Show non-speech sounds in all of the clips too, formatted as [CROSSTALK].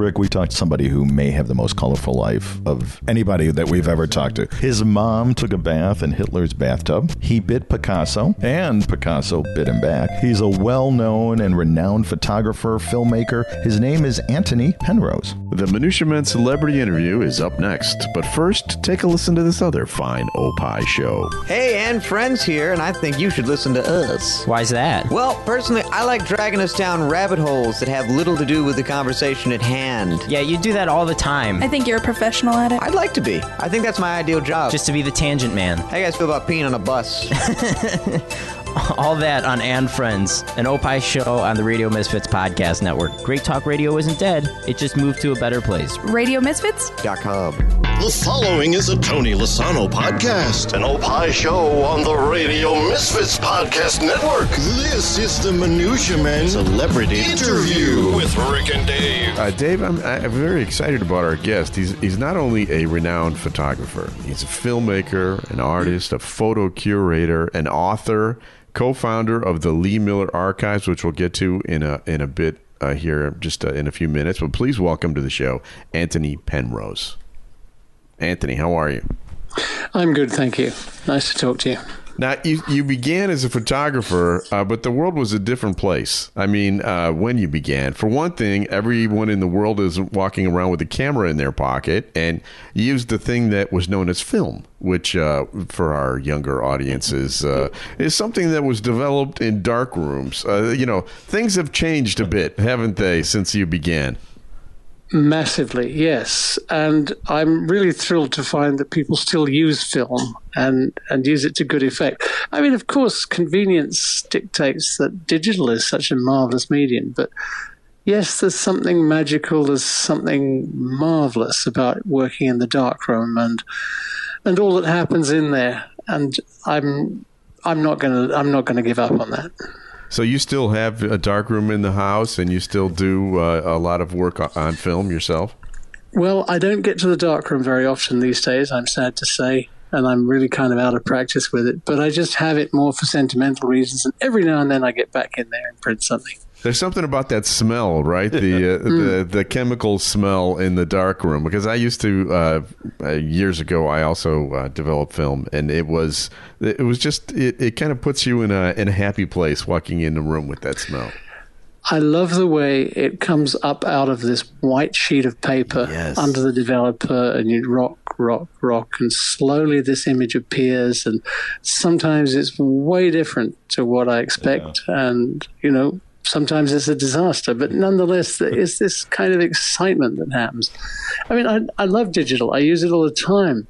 Rick, we talked to somebody who may have the most colorful life of anybody that we've ever talked to. His mom took a bath in Hitler's bathtub. He bit Picasso, and Picasso bit him back. He's a well known and renowned photographer, filmmaker. His name is Antony Penrose. The Minutia Men celebrity interview is up next, but first, take a listen to this other fine Opie show. Hey, and friends here, and I think you should listen to us. Why's that? Well, personally, I like dragging us down rabbit holes that have little to do with the conversation at hand. Yeah, you do that all the time. I think you're a professional at it. I'd like to be. I think that's my ideal job. Just to be the tangent man. How you guys feel about peeing on a bus? [LAUGHS] All that on And Friends, an Opie show on the Radio Misfits Podcast Network. Great Talk Radio isn't dead, it just moved to a better place. Radio Misfits? The following is a Tony Lasano podcast, an Opie show on the Radio Misfits Podcast Network. This is the Minutia Men Celebrity Interview with Rick and Dave. Uh, Dave, I'm, I'm very excited about our guest. He's, he's not only a renowned photographer, he's a filmmaker, an artist, a photo curator, an author, co founder of the Lee Miller Archives, which we'll get to in a, in a bit uh, here, just uh, in a few minutes. But please welcome to the show, Antony Penrose. Antony, how are you? I'm good, thank you. Nice to talk to you. Now, you, you began as a photographer, uh, but the world was a different place. I mean, uh, when you began, for one thing, everyone in the world is walking around with a camera in their pocket, and used the thing that was known as film, which uh, for our younger audiences uh, is something that was developed in dark rooms. Uh, you know, things have changed a bit, haven't they, since you began? Massively, yes. And I'm really thrilled to find that people still use film and, and use it to good effect. I mean, of course, convenience dictates that digital is such a marvelous medium, but yes, there's something magical, there's something marvelous about working in the darkroom and and all that happens in there. And I'm I'm not gonna I'm not gonna give up on that. So you still have a dark room in the house, and you still do uh, a lot of work on film yourself. Well, I don't get to the darkroom very often these days, I'm sad to say, and I'm really kind of out of practice with it. But I just have it more for sentimental reasons, and every now and then I get back in there and print something. There's something about that smell, right? The uh, [LAUGHS] the the chemical smell in the dark room. Because I used to uh, uh, years ago, I also uh, developed film, and it was it was just it, it kind of puts you in a in a happy place walking in the room with that smell. I love the way it comes up out of this white sheet of paper Yes. under the developer, and you rock, rock, rock, and slowly this image appears. And sometimes it's way different to what I expect, and you know, sometimes it's a disaster. But nonetheless, it's this kind of excitement that happens. I mean, I, I love digital; I use it all the time,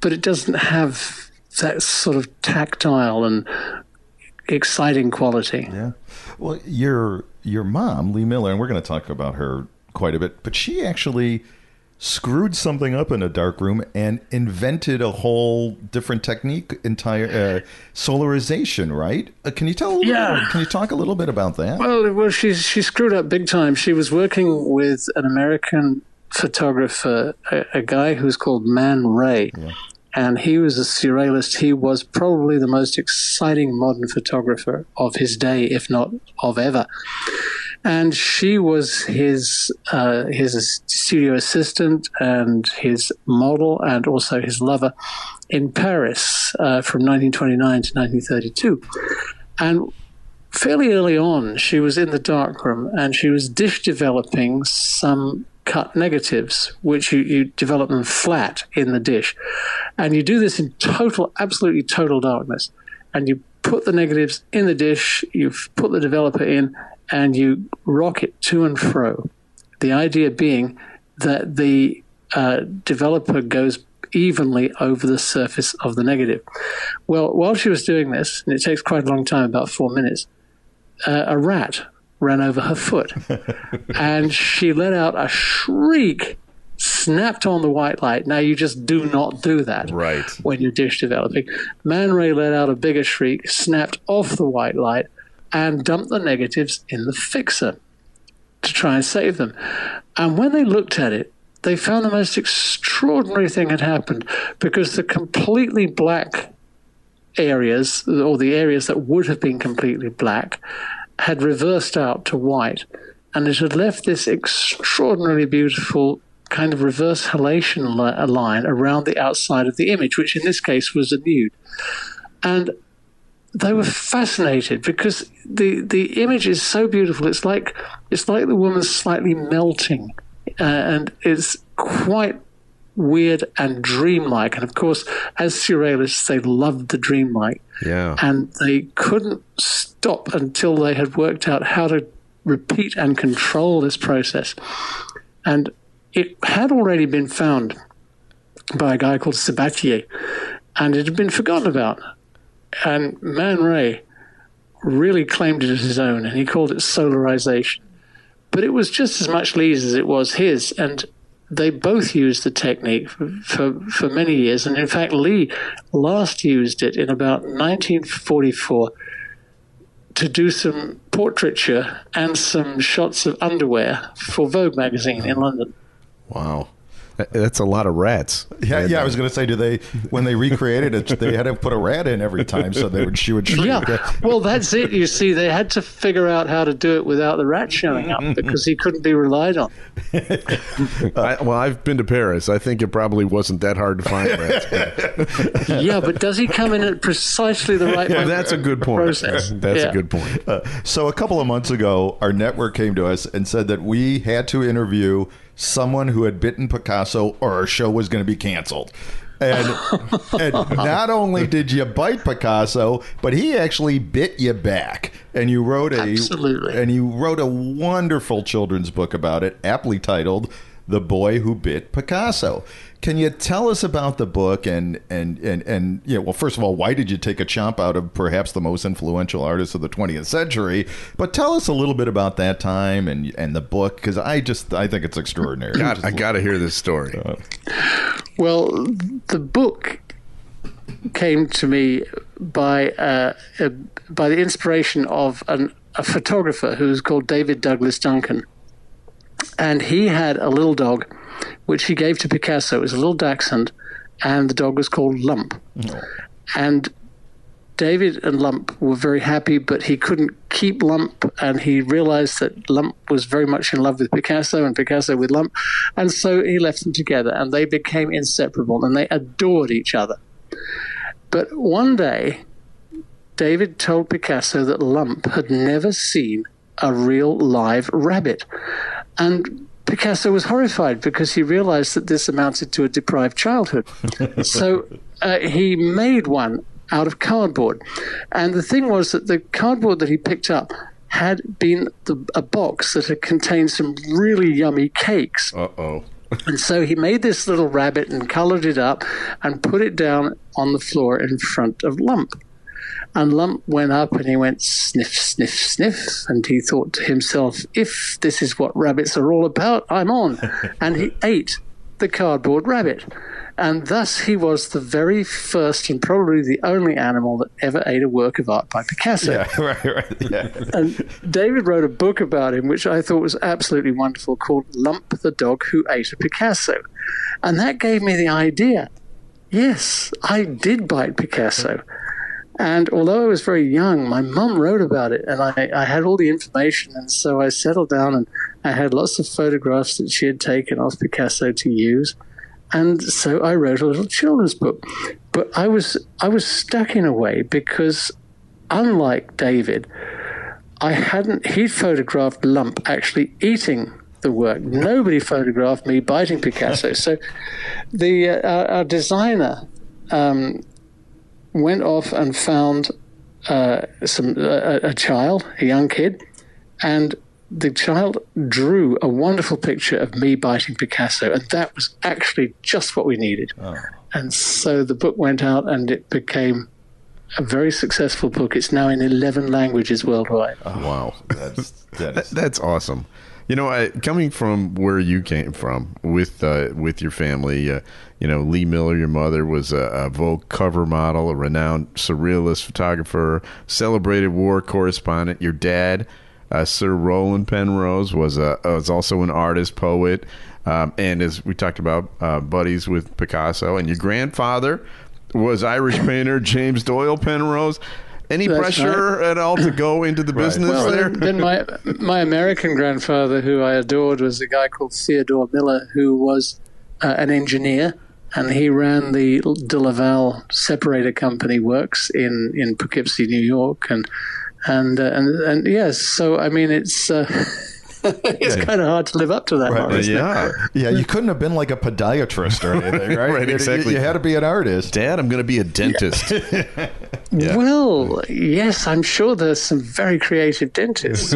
but it doesn't have that sort of tactile and exciting quality. Yeah. Well, your your mom, Lee Miller, and we're going to talk about her quite a bit, but she actually screwed something up in a dark room and invented a whole different technique, entire uh, solarization. Right? Uh, can you tell? A little Yeah. Can you talk a little bit about that? Well, well, she she screwed up big time. She was working with an American photographer, a, a guy who's called Man Ray, and he was a surrealist. He was probably the most exciting modern photographer of his day, if not of ever. And she was his uh, his studio assistant and his model, and also his lover in Paris uh, from 1929 to 1932. And fairly early on, she was in the darkroom and she was dish developing some cut negatives, which you, you develop them flat in the dish. And you do this in total, absolutely total darkness. And you put the negatives in the dish, you've put the developer in, and you rock it to and fro. The idea being that the uh, developer goes evenly over the surface of the negative. Well, while she was doing this, and it takes quite a long time, about four minutes, uh, a rat ran over her foot. [LAUGHS] and she let out a shriek, snapped on the white light. Now, you just do not do that Right. when you're dish developing. Man Ray let out a bigger shriek, snapped off the white light, and dumped the negatives in the fixer to try and save them. And when they looked at it, they found the most extraordinary thing had happened because the completely black areas, or the areas that would have been completely black, had reversed out to white. and it had left this extraordinarily beautiful kind of reverse halation li- line around the outside of the image, which in this case was a nude. And they were fascinated because the the image is so beautiful. It's like it's like the woman's slightly melting, uh, and it's quite weird and dreamlike. And of course, as surrealists, they loved the dreamlike, Yeah. and they couldn't stop until they had worked out how to repeat and control this process. And it had already been found by a guy called Sabatier, and it had been forgotten about. And Man Ray really claimed it as his own, and he called it solarization. But it was just as much Lee's as it was his, and they both used the technique for, for, for many years. And in fact, Lee last used it in about 1944 to do some portraiture and some shots of underwear for Vogue magazine in London. Wow. That- That's a lot of rats. Yeah, yeah. I was going to say, do they when they recreated it, they had to put a rat in every time so they would she would shrink. Yeah, well, that's it. You see, they had to figure out how to do it without the rat showing up because he couldn't be relied on. [LAUGHS] I, well, I've been to Paris. I think it probably wasn't that hard to find rats. [LAUGHS] Yeah, but does he come in at precisely the right moment? That's a good point. Process. That's Yeah. a good point. Uh, so a couple of months ago, our network came to us and said that we had to interview someone who had bitten Picasso, or our show was going to be canceled. And, [LAUGHS] and not only did you bite Picasso, but he actually bit you back. And you wrote a Absolutely. and you wrote a wonderful children's book about it, aptly titled "The Boy Who Bit Picasso." Can you tell us about the book and and and and yeah? Well, first of all, why did you take a chomp out of perhaps the most influential artist of the 20th century? But tell us a little bit about that time and and the book because I just I think it's extraordinary. God, I got to hear this story. Well, the book came to me by uh, uh, by the inspiration of an, a photographer who was called David Douglas Duncan, and he had a little dog, which he gave to Picasso. It was a little dachshund, and the dog was called Lump. Oh. And David and Lump were very happy, but he couldn't keep Lump, and he realized that Lump was very much in love with Picasso and Picasso with Lump, and so he left them together, and they became inseparable, and they adored each other. But one day, David told Picasso that Lump had never seen a real live rabbit, and Picasso was horrified because he realized that this amounted to a deprived childhood. [LAUGHS] so uh, he made one out of cardboard. And the thing was that the cardboard that he picked up had been the, a box that had contained some really yummy cakes. Uh oh. [LAUGHS] And so he made this little rabbit and colored it up and put it down on the floor in front of Lump. And Lump went up and he went sniff, sniff, sniff. And he thought to himself, if this is what rabbits are all about, I'm on. [LAUGHS] and he ate the cardboard rabbit. And thus he was the very first and probably the only animal that ever ate a work of art by Picasso. yeah, [LAUGHS] right, right, yeah. And David wrote a book about him, which I thought was absolutely wonderful, called Lump the Dog Who Ate a Picasso. And that gave me the idea yes, I did bite Picasso. And although I was very young, my mum wrote about it, and I, I had all the information. And so I settled down and I had lots of photographs that she had taken of Picasso to use. And so I wrote a little children's book. But I was I was stuck in a way because unlike David, I hadn't. He photographed Lump actually eating the work. Nobody photographed me biting Picasso. [LAUGHS] So, the uh, our, our designer um, went off and found uh, some a, a child, a young kid, and the child drew a wonderful picture of me biting Picasso, and that was actually just what we needed. And so the book went out, and it became a very successful book. It's now in 11 languages worldwide. Wow. That's that is, That's awesome. You know, I, coming from where you came from with uh, with your family, uh, you know, Lee Miller, your mother was a, a Vogue cover model, a renowned surrealist photographer, celebrated war correspondent. Your dad, uh, Sir Roland Penrose, was a was also an artist, poet, um, and as we talked about, uh, buddies with Picasso. And your grandfather was Irish painter James Doyle Penrose. Any That's pressure at all to go into the business Well, there? then, then my my American grandfather, who I adored, was a guy called Theodore Miller, who was uh, an engineer, and he ran the De Laval separator company works in in Poughkeepsie, New York, and and uh, and and yes, so I mean it's. Uh, [LAUGHS] [LAUGHS] it's kind of hard to live up to that. Mark, yeah. Yeah, you couldn't have been like a podiatrist or anything, [LAUGHS] right? Right, exactly. You, you had to be an artist. Dad, I'm going to be a dentist. [LAUGHS] Yeah. Well, yes, I'm sure there's some very creative dentists.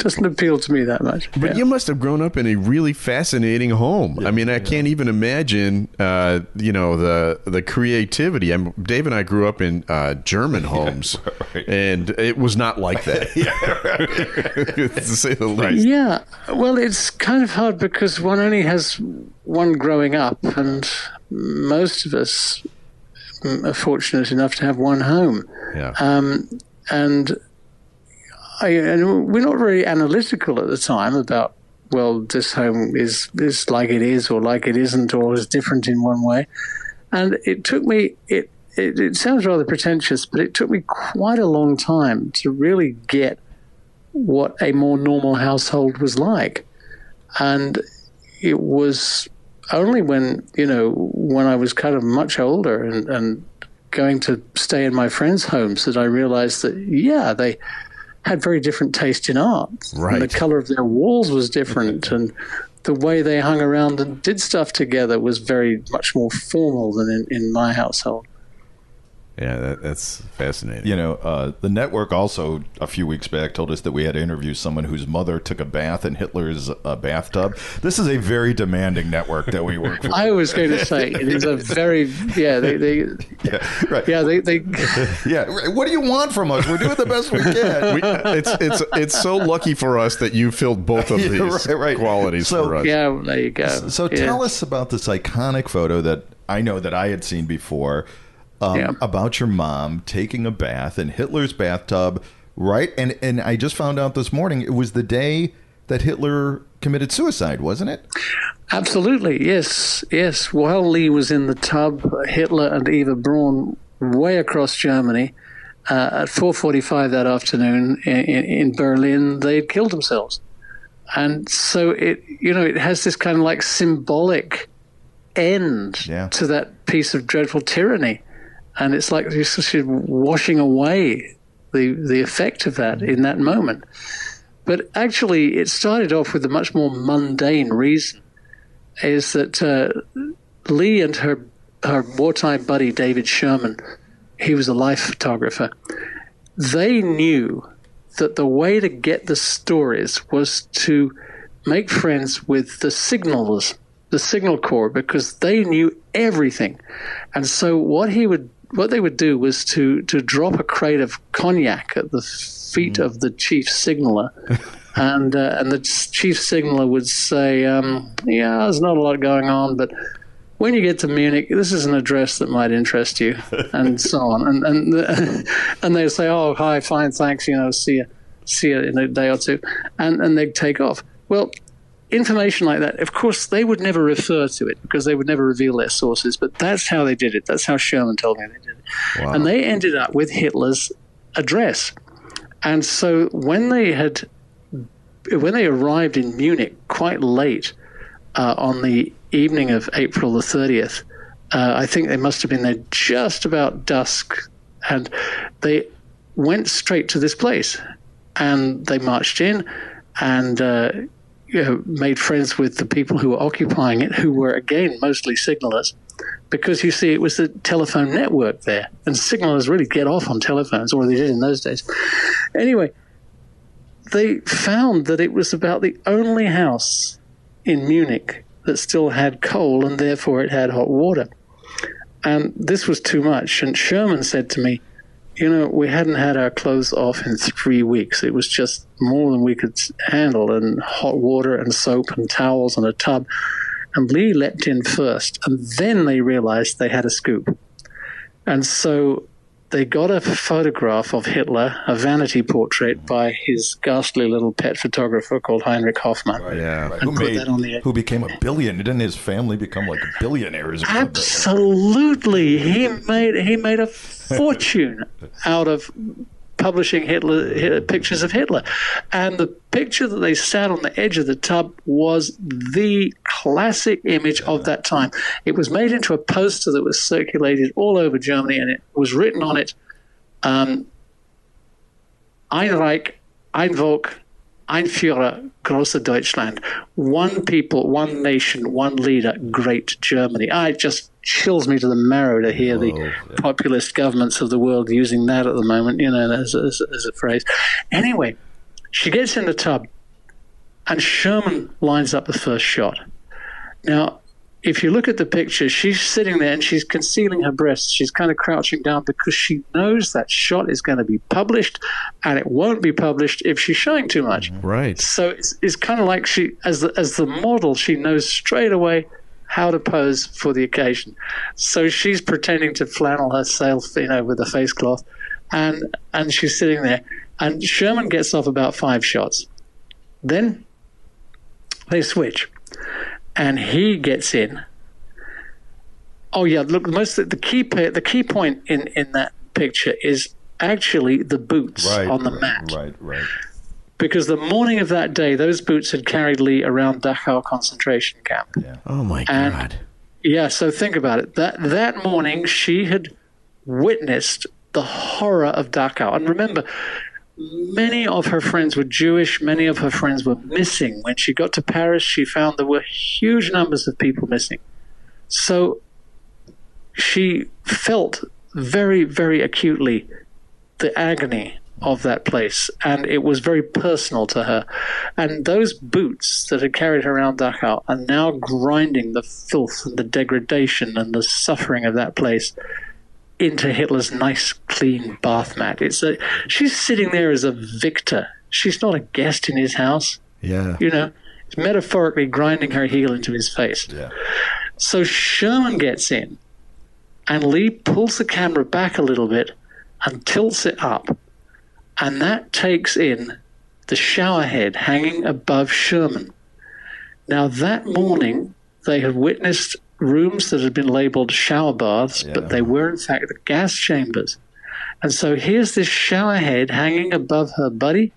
It doesn't, doesn't appeal to me that much. But Yeah. you must have grown up in a really fascinating home. I mean, I can't even imagine, uh, you know, the the creativity. I'm, Dave and I grew up in uh, German [LAUGHS] homes, right. and it was not like that, [LAUGHS] [LAUGHS] to say the least. Yeah, well, it's kind of hard because one only has one growing up, and most of us mm, are fortunate enough to have one home. Yeah. Um, and I, and we're not very analytical at the time about well, this home is is like it is, or like it isn't, or is different in one way. And it took me it. It, it sounds rather pretentious, but it took me quite a long time to really get what a more normal household was like. And it was only when, you know, when I was kind of much older and, and going to stay in my friends' homes that I realized that, yeah, they had very different taste in art. Right. And the color of their walls was different. and the way they hung around and did stuff together was very much more formal than in, in my household. Yeah, that, that's fascinating. You know, uh, the network also a few weeks back told us that we had to interview someone whose mother took a bath in Hitler's uh, bathtub. This is a very demanding network that we work [LAUGHS] for. I was going to say it is a very yeah they, they [LAUGHS] yeah, right. yeah they, they [LAUGHS] Yeah, right. What do you want from us? We're doing the best we can. We, it's it's it's so lucky for us that you filled both of Yeah, these right, right. qualities So- for us. yeah there you go So Yeah. tell us about this iconic photo that I know that I had seen before um, Yeah. about your mom taking a bath in Hitler's bathtub, right? And and I just found out this morning it was the day that Hitler committed suicide, wasn't it? Absolutely, yes, yes. While Lee was in the tub, Hitler and Eva Braun, way across Germany, uh, at 4:45 that afternoon in, in, in Berlin, they had killed themselves, and so it, you know, it has this kind of like symbolic end Yeah. to that piece of dreadful tyranny, and it's like of washing away the the effect of that in that moment. But actually, it started off with a much more mundane reason is that uh, Lee and her her wartime buddy David Scherman, he was a life photographer. They knew that the way to get the stories was to make friends with the signalers, the signal corps, because they knew everything. And so what he would what they would do was to to drop a crate of cognac at the feet of the chief signaler. [LAUGHS] and uh, and the chief signaler would say, um, "Yeah, there's not a lot going on, but when you get to Munich, this is an address that might interest you," [LAUGHS] and so on. And and [LAUGHS] and they'd say, "Oh, hi, fine, thanks. You know, see you, see you in a day or two. and and they'd take off. Well. Information like that, of course, they would never refer to it because they would never reveal their sources. But that's how they did it. That's how Scherman told me they did it. And they ended up with Hitler's address. And so when they had when they arrived in Munich quite late uh, on the evening of April the 30th, uh, I think they must have been there just about dusk, and they went straight to this place, and they marched in, and uh, you know, made friends with the people who were occupying it, who were again mostly signalers, because you see, it was the telephone network there, and signalers really get off on telephones, or they did in those days. Anyway, they found that it was about the only house in Munich that still had coal and therefore it had hot water. And this was too much. And Scherman said to me, You know, we hadn't had our clothes off in three weeks. It was just more than we could handle, and hot water and soap and towels and a tub. And Lee leapt in first, and then they realized they had a scoop. And so they got a photograph of Hitler, a vanity portrait by his ghastly little pet photographer called Heinrich Hoffmann. Yeah. Right. And Who, put made, that on the- who became a billion? Didn't his family become like billionaires? Absolutely, he made he made a fortune out of publishing Hitler Hi- pictures of Hitler, and the picture that they sat on the edge of the tub was the classic image of that time. It was made into a poster that was circulated all over Germany, and it was written on it, um, "Ein Reich, ein Volk, ein Führer, große Deutschland. One people, one nation, one leader, great Germany. I just chills me to the marrow to hear the oh, populist governments of the world using that at the moment, you know, as, as, as a phrase. Anyway, she gets in the tub, and Scherman lines up the first shot. Now, if you look at the picture, she's sitting there and she's concealing her breasts. She's kind of crouching down because she knows that shot is going to be published, and it won't be published if she's showing too much. Right. So it's, it's kind of like she, as the, as the model, she knows straight away how to pose for the occasion. So she's pretending to flannel herself, you know, with a face cloth, and and she's sitting there. And Scherman gets off about five shots. Then they switch, and he gets in. Oh yeah, look, most of the key the key point in in that picture is actually the boots right, on the right, mat Right, right. Because the morning of that day, those boots had carried Lee around Dachau concentration camp. Yeah. Oh my And- God. Yeah, so think about it. That that morning, she had witnessed the horror of Dachau, and remember. Many of her friends were Jewish. Many of her friends were missing. When she got to Paris, she found there were huge numbers of people missing. So she felt very, very acutely the agony of that place, and it was very personal to her. And those boots that had carried her around Dachau are now grinding the filth and the degradation and the suffering of that place into Hitler's nice, clean bath mat. It's a, she's sitting there as a victor. She's not a guest in his house. Yeah. You know, it's metaphorically grinding her heel into his face. Yeah. So Scherman gets in, and Lee pulls the camera back a little bit and tilts it up, and that takes in the shower head hanging above Scherman. Now, that morning, they had witnessed rooms that had been labeled shower baths, but they were, in fact, the gas chambers. And so here's this shower head hanging above her buddy,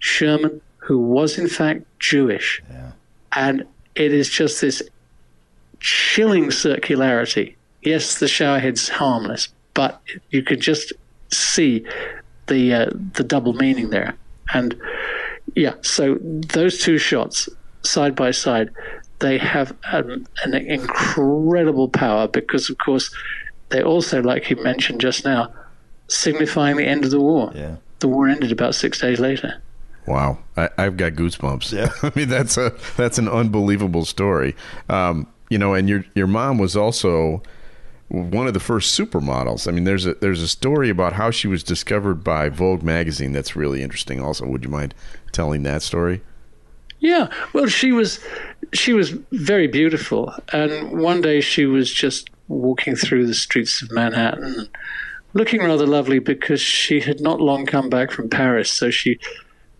Scherman, who was, in fact, Jewish. And it is just this chilling circularity. Yes, the shower head's harmless, but you could just see the uh, the double meaning there. And yeah, so those two shots side by side, they have an, an incredible power because, of course, they also, like you mentioned just now, signifying the end of the war. Yeah. The war ended about six days later. Wow, I, I've got goosebumps. Yeah, [LAUGHS] I mean that's a that's an unbelievable story. Um, you know, and your your mom was also one of the first supermodels. I mean, there's a there's a story about how she was discovered by Vogue magazine that's really interesting. Also, would you mind telling that story? Yeah, well, she was she was very beautiful, and one day she was just walking through the streets of Manhattan, looking rather lovely because she had not long come back from Paris, so she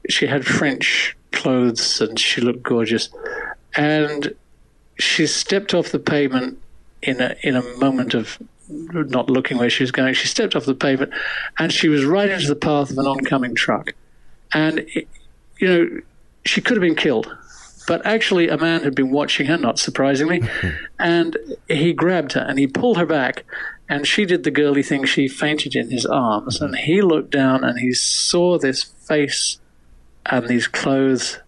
she had French clothes and she looked gorgeous, and she stepped off the pavement in a in a moment of not looking where she was going. She stepped off the pavement, and she was right into the path of an oncoming truck, and it, you know she could have been killed. But actually, a man had been watching her, not surprisingly, [LAUGHS] and he grabbed her and he pulled her back. And she did the girly thing. She fainted in his arms. And he looked down and he saw this face and these clothes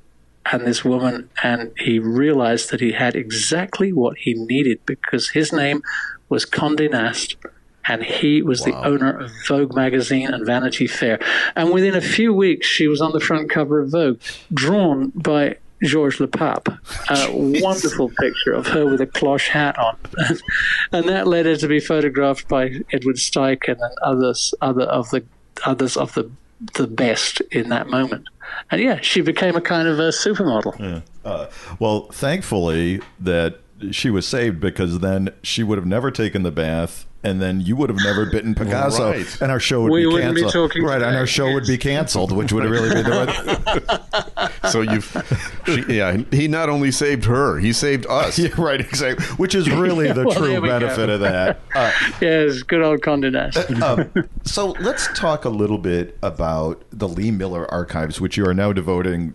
and this woman. And he realized that he had exactly what he needed because his name was Condé Nast and he was the owner of Vogue magazine and Vanity Fair. And within a few weeks, she was on the front cover of Vogue, drawn by Georges Lepape. A wonderful picture of her with a cloche hat on, [LAUGHS] and that led her to be photographed by Edward Steichen and others, other of the others of the the best in that moment. And yeah, she became a kind of a supermodel. Uh, well, thankfully, that she was saved because then she would have never taken the bath. And then you would have never bitten Picasso, Right. and our show would We be wouldn't be canceled. talking right, and our show would be canceled, which would really be the [LAUGHS] So you've, she, yeah, he not only saved her, he saved us. [LAUGHS] yeah, right, exactly. Which is really [LAUGHS] the Well, true we go. benefit of that. Uh, [LAUGHS] Yes, good old Condé Nast. um, so let's talk a little bit about the Lee Miller archives, which you are now devoting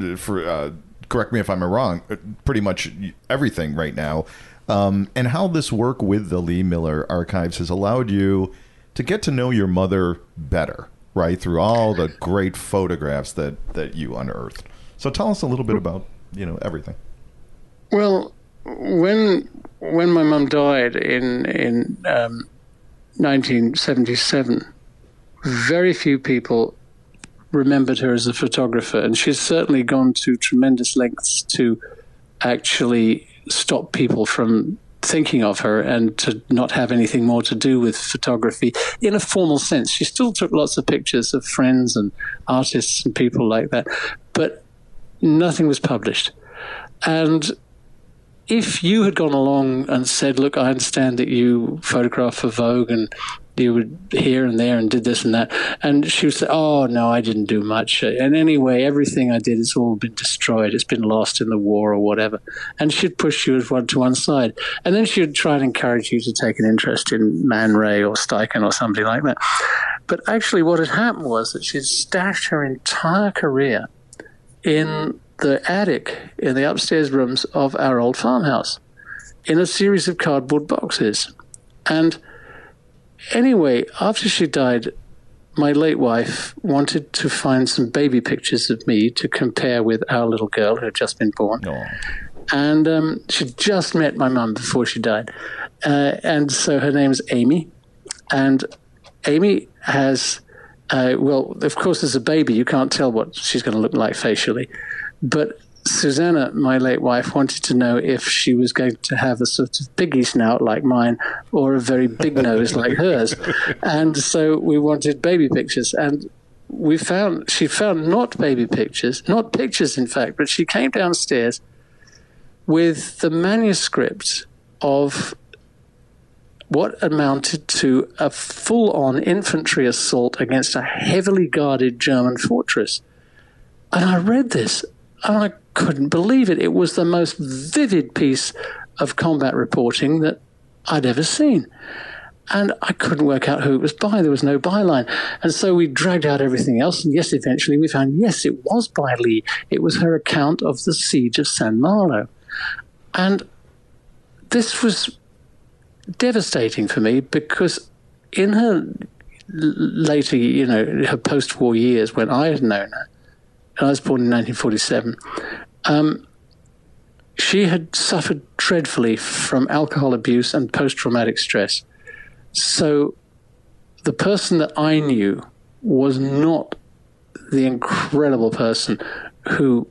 uh, for. Uh, correct me if I'm wrong. uh, Pretty much everything right now, um, and how this work with the Lee Miller archives has allowed you to get to know your mother better, right? Through all the great photographs that that you unearthed. So tell us a little bit about you know everything. Well, when when my mum died in in um, 1977, very few people remembered her as a photographer, and she's certainly gone to tremendous lengths to actually stop people from thinking of her and to not have anything more to do with photography in a formal sense. She still took lots of pictures of friends and artists and people like that, but nothing was published. And if you had gone along and said, "Look, I understand that you photograph for Vogue and you were here and there and did this and that," and she would say, "Oh no, I didn't do much. And anyway, everything I did has all been destroyed. It's been lost in the war or whatever." And she'd push you as one to one side, and then she would try and encourage you to take an interest in Man Ray or Steichen or somebody like that. But actually, what had happened was that she'd stashed her entire career in the attic in the upstairs rooms of our old farmhouse in a series of cardboard boxes. And anyway, after she died, my late wife wanted to find some baby pictures of me to compare with our little girl who had just been born. And um, she'd just met my mum before she died. Uh, and so her name's Amy. And Amy has, uh, well, of course, as a baby, you can't tell what she's going to look like facially. But Susanna, my late wife, wanted to know if she was going to have a sort of piggy snout like mine or a very big [LAUGHS] nose like hers. And so we wanted baby pictures. And we found, she found not baby pictures, not pictures, in fact, but she came downstairs with the manuscript of what amounted to a full on infantry assault against a heavily guarded German fortress. And I read this and I couldn't believe it. It was the most vivid piece of combat reporting that I'd ever seen. And I couldn't work out who it was by. There was no byline. And so we dragged out everything else. And yes, eventually we found, yes, it was by Lee. It was her account of the siege of Saint-Malo. And this was devastating for me because in her later, you know, her post war years when I had known her, and I was born in 1947, um, she had suffered dreadfully from alcohol abuse and post traumatic stress. So the person that I knew was not the incredible person who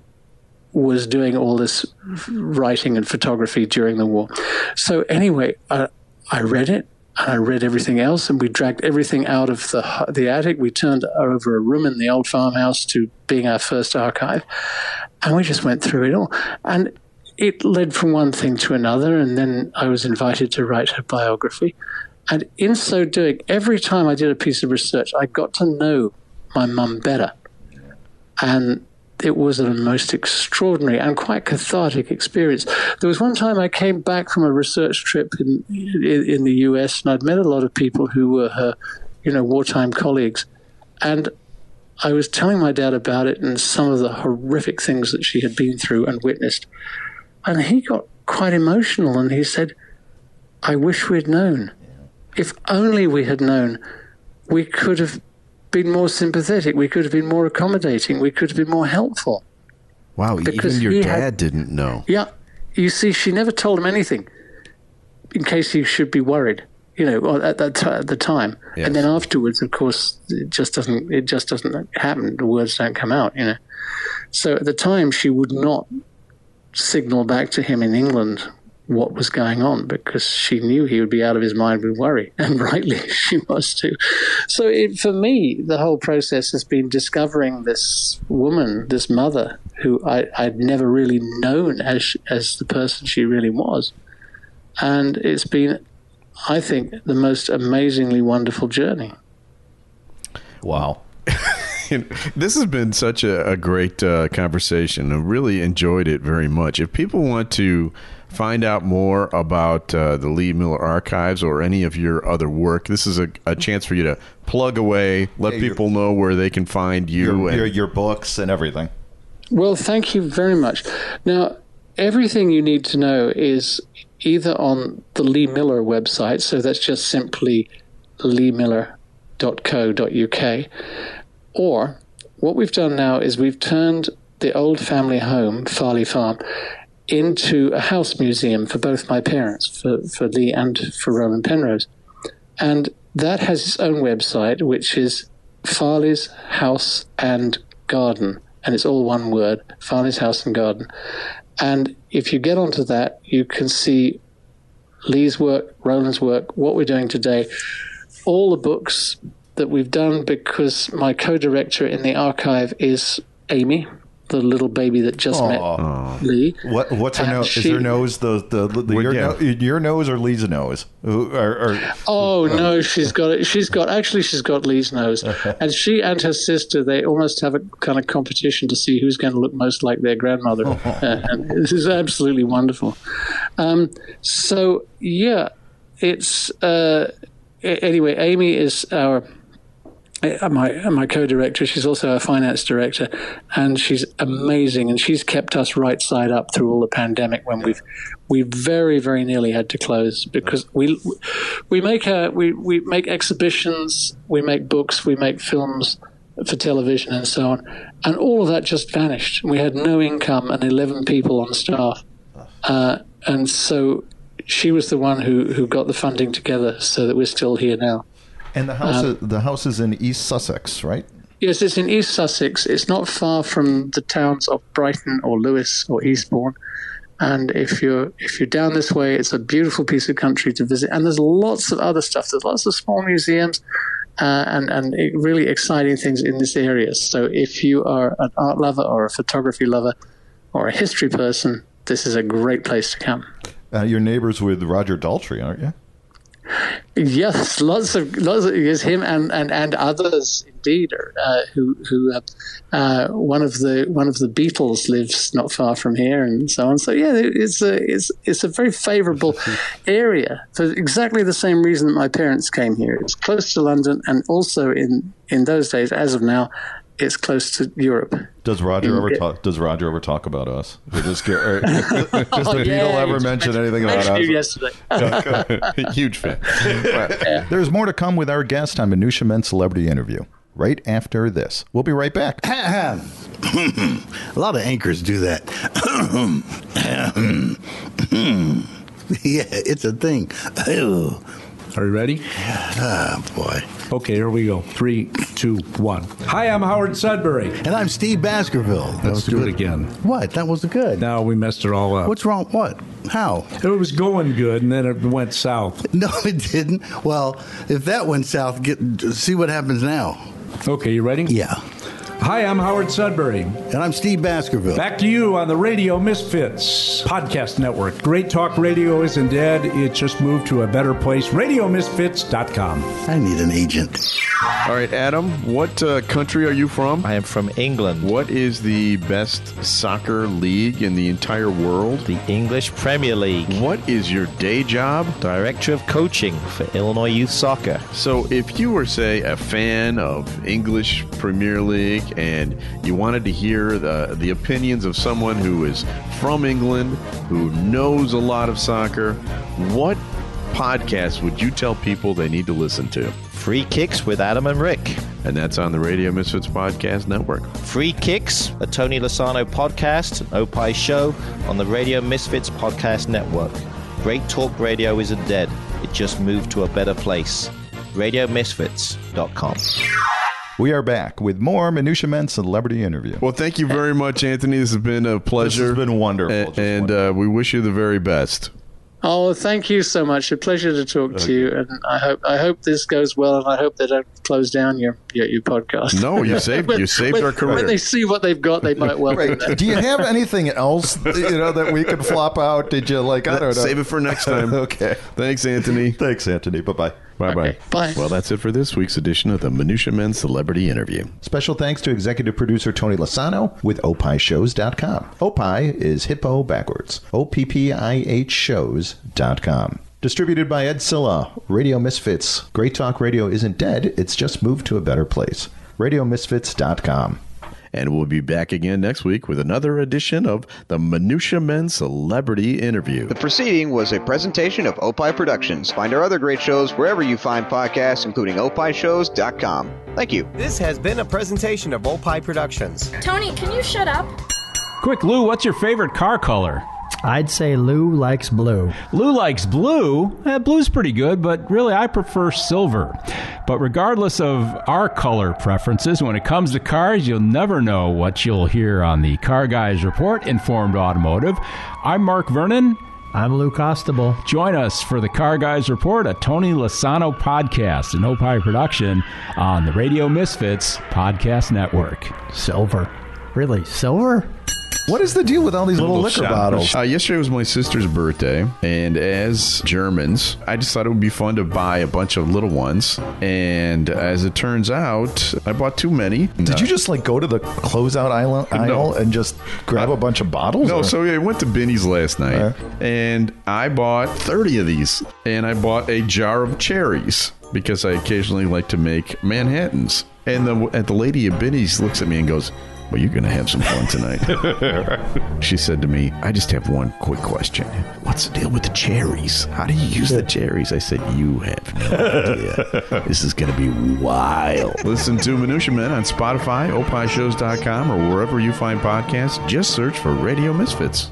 was doing all this writing and photography during the war. So anyway, I, I read it I read everything else, and we dragged everything out of the the attic. We turned over a room in the old farmhouse to being our first archive, and we just went through it all. And it led from one thing to another, and then I was invited to write her biography. And in so doing, every time I did a piece of research, I got to know my mum better. And it was a most extraordinary and quite cathartic experience. There was one time I came back from a research trip in, in, in the US, and I'd met a lot of people who were her, you know, wartime colleagues. And I was telling my dad about it and some of the horrific things that she had been through and witnessed. And he got quite emotional and he said, I wish we'd known. If only we had known, we could have been more sympathetic, we could have been more accommodating, we could have been more helpful. Wow, Because even your dad had- didn't know. Yeah, you see, she never told him anything in case he should be worried. You know, at that t- at the time, Yes. and then afterwards, of course, it just doesn't it just doesn't happen. The words don't come out. You know, so at the time, she would not signal back to him in England what was going on because she knew he would be out of his mind with worry, [LAUGHS] and rightly [LAUGHS] she was too. So it, for me, the whole process has been discovering this woman, this mother, who I, I'd never really known as as the person she really was, and it's been, I think, the most amazingly wonderful journey. Wow. [LAUGHS] this has been such a, a great uh, conversation. I really enjoyed it very much. If people want to find out more about uh, the Lee Miller Archives or any of your other work, this is a, a chance for you to plug away, let Yeah, people know where they can find you. Your, and- your, your books and everything. Well, thank you very much. Now, everything you need to know is either on the Lee Miller website, so that's just simply leemiller.co.uk, or what we've done now is we've turned the old family home, Farley Farm, into a house museum for both my parents, for, for Lee and for Roman Penrose. And that has its own website, which is Farley's House and Garden. And it's all one word Farley's House and Garden. And if you get onto that, you can see Lee's work, Roland's work, what we're doing today, all the books that we've done because my co director in the archive is Amy, the little baby that just met Lee. What what's her And nose? Is she- her nose the the, the Well, your, yeah. no, your nose or Lee's nose? Or, or, Oh no, she's got it. She's got actually she's got Lee's nose, [LAUGHS] and she and her sister they almost have a kind of competition to see who's going to look most like their grandmother. Uh, [LAUGHS] and this is absolutely wonderful. Um, so yeah, it's uh, anyway. Amy is our uh, Uh, my uh, my co-director. She's also our finance director, and she's amazing. And she's kept us right side up through all the pandemic when we've we very very nearly had to close because we we make a, we we make exhibitions, we make books, we make films for television and so on, and all of that just vanished. We had no income and eleven people on staff, uh, and so. She was the one who, who got the funding together so that we're still here now. And the house is, the house is in East Sussex, right? Yes, it's in East Sussex. It's not far from the towns of Brighton or Lewes or Eastbourne. And if you're if you're down this way, it's a beautiful piece of country to visit. And there's lots of other stuff. There's lots of small museums uh, and and it- really exciting things in this area. So if you are an art lover or a photography lover or a history person, this is a great place to come. Uh, you're neighbors with Roger Daltrey, aren't you? Yes, lots of lots of yes, him and, and, and others indeed. Uh, who who uh, uh, one of the one of the Beatles lives not far from here, and so on. So yeah, it's a it's it's a very favourable [LAUGHS] area for exactly the same reason that my parents came here. It's close to London, and also in in those days, as of now, it's close to Europe. Does Roger ever talk? Does Roger ever talk about us? Or does, Gar- or- does the Oh, Beatle yeah, ever mention anything about us? yesterday. [LAUGHS] [LAUGHS] Huge fan. There's more to come with our guest on Minutia Men Celebrity Interview. Right after this, we'll be right back. [LAUGHS] a lot of anchors do that. [COUGHS] [COUGHS] yeah, it's a thing. [COUGHS] Are you ready? Ah, boy. Okay, here we go. Three, two, one. Hi, I'm Howard Sudbury. And I'm Steve Baskerville. That Let's was do it good. again. What? That was good. Now we messed it all up. What's wrong? What? How? It was going good, and then it went south. [LAUGHS] No, it didn't. Well, if that went south, get see what happens now. Okay, you ready? Yeah. Hi, I'm Howard Sudbury. And I'm Steve Baskerville. Back to you on the Radio Misfits Podcast Network. Great Talk Radio isn't dead. It just moved to a better place. RadioMisfits.com. I need an agent. All right, Adam, what uh, country are you from? I am from England. What is the best soccer league in the entire world? The English Premier League. What is your day job? Director of Coaching for Illinois Youth Soccer. So, if you were, say, a fan of English Premier League and you wanted to hear the, the opinions of someone who is from England, who knows a lot of soccer, what podcast would you tell people they need to listen to? Free Kicks with Adam and Rick. And that's on the Radio Misfits Podcast Network. Free Kicks, a Tony Lasano podcast, an Opie show on the Radio Misfits Podcast Network. Great Talk Radio isn't dead. It just moved to a better place. RadioMisfits.com. We are back with more Minutia Men Celebrity Interview. Well, thank you very much, Antony. This has been a pleasure. This has been wonderful, A- just and uh, we wish you the very best. Oh, thank you so much. A pleasure to talk to you, and I hope I hope this goes well, and I hope they don't close down your your, your podcast. No, you [LAUGHS] saved you saved when, our career. When they see what they've got, they might well. do. Do you have anything else [LAUGHS] you know that we could flop out? Did you like? I don't know. Save it for next time. [LAUGHS] okay. Thanks, Antony. Thanks, Antony. Bye bye. Bye bye. Okay, bye. Well, that's it for this week's edition of the Minutia Men Celebrity Interview. Special thanks to executive producer Tony Lasano with opishows.com. Opie is hippo backwards. O P P I H shows.com. Distributed by Ed Silla, Radio Misfits. Great Talk Radio isn't dead, it's just moved to a better place. RadioMisfits.com. And we'll be back again next week with another edition of the Minutia Men Celebrity Interview. The proceeding was a presentation of Opie Productions. Find our other great shows wherever you find podcasts, including opishows.com. Thank you. This has been a presentation of Opie Productions. Tony, can you shut up? Quick, Lou, what's your favorite car color? I'd say Lou likes blue. Lou likes blue. Eh, blue's pretty good, but really I prefer silver. But regardless of our color preferences, when it comes to cars, you'll never know what you'll hear on the Car Guys Report, Informed Automotive. I'm Mark Vernon. I'm Lou Costable. Join us for the Car Guys Report, a Tony Lasano podcast, an Opie production on the Radio Misfits Podcast Network. Silver. Really? Silver? What is the deal with all these little, liquor shot. bottles? Uh, yesterday was my sister's birthday, and as Germans, I just thought it would be fun to buy a bunch of little ones. And as it turns out, I bought too many. Did you just like go to the closeout aisle, aisle and just grab a bunch of bottles? No, or- so I went to Benny's last night, Yeah. and I bought 30 of these, and I bought a jar of cherries because I occasionally like to make Manhattans. And the and the lady at Benny's looks at me and goes, "Well, you're going to have some fun tonight." [LAUGHS] she said to me, "I just have one quick question. What's the deal with the cherries? How do you use the cherries?" I said, "You have no [LAUGHS] idea. this is going to be wild." Listen to Minutia Men on Spotify, opishows.com, or wherever you find podcasts. Just search for Radio Misfits.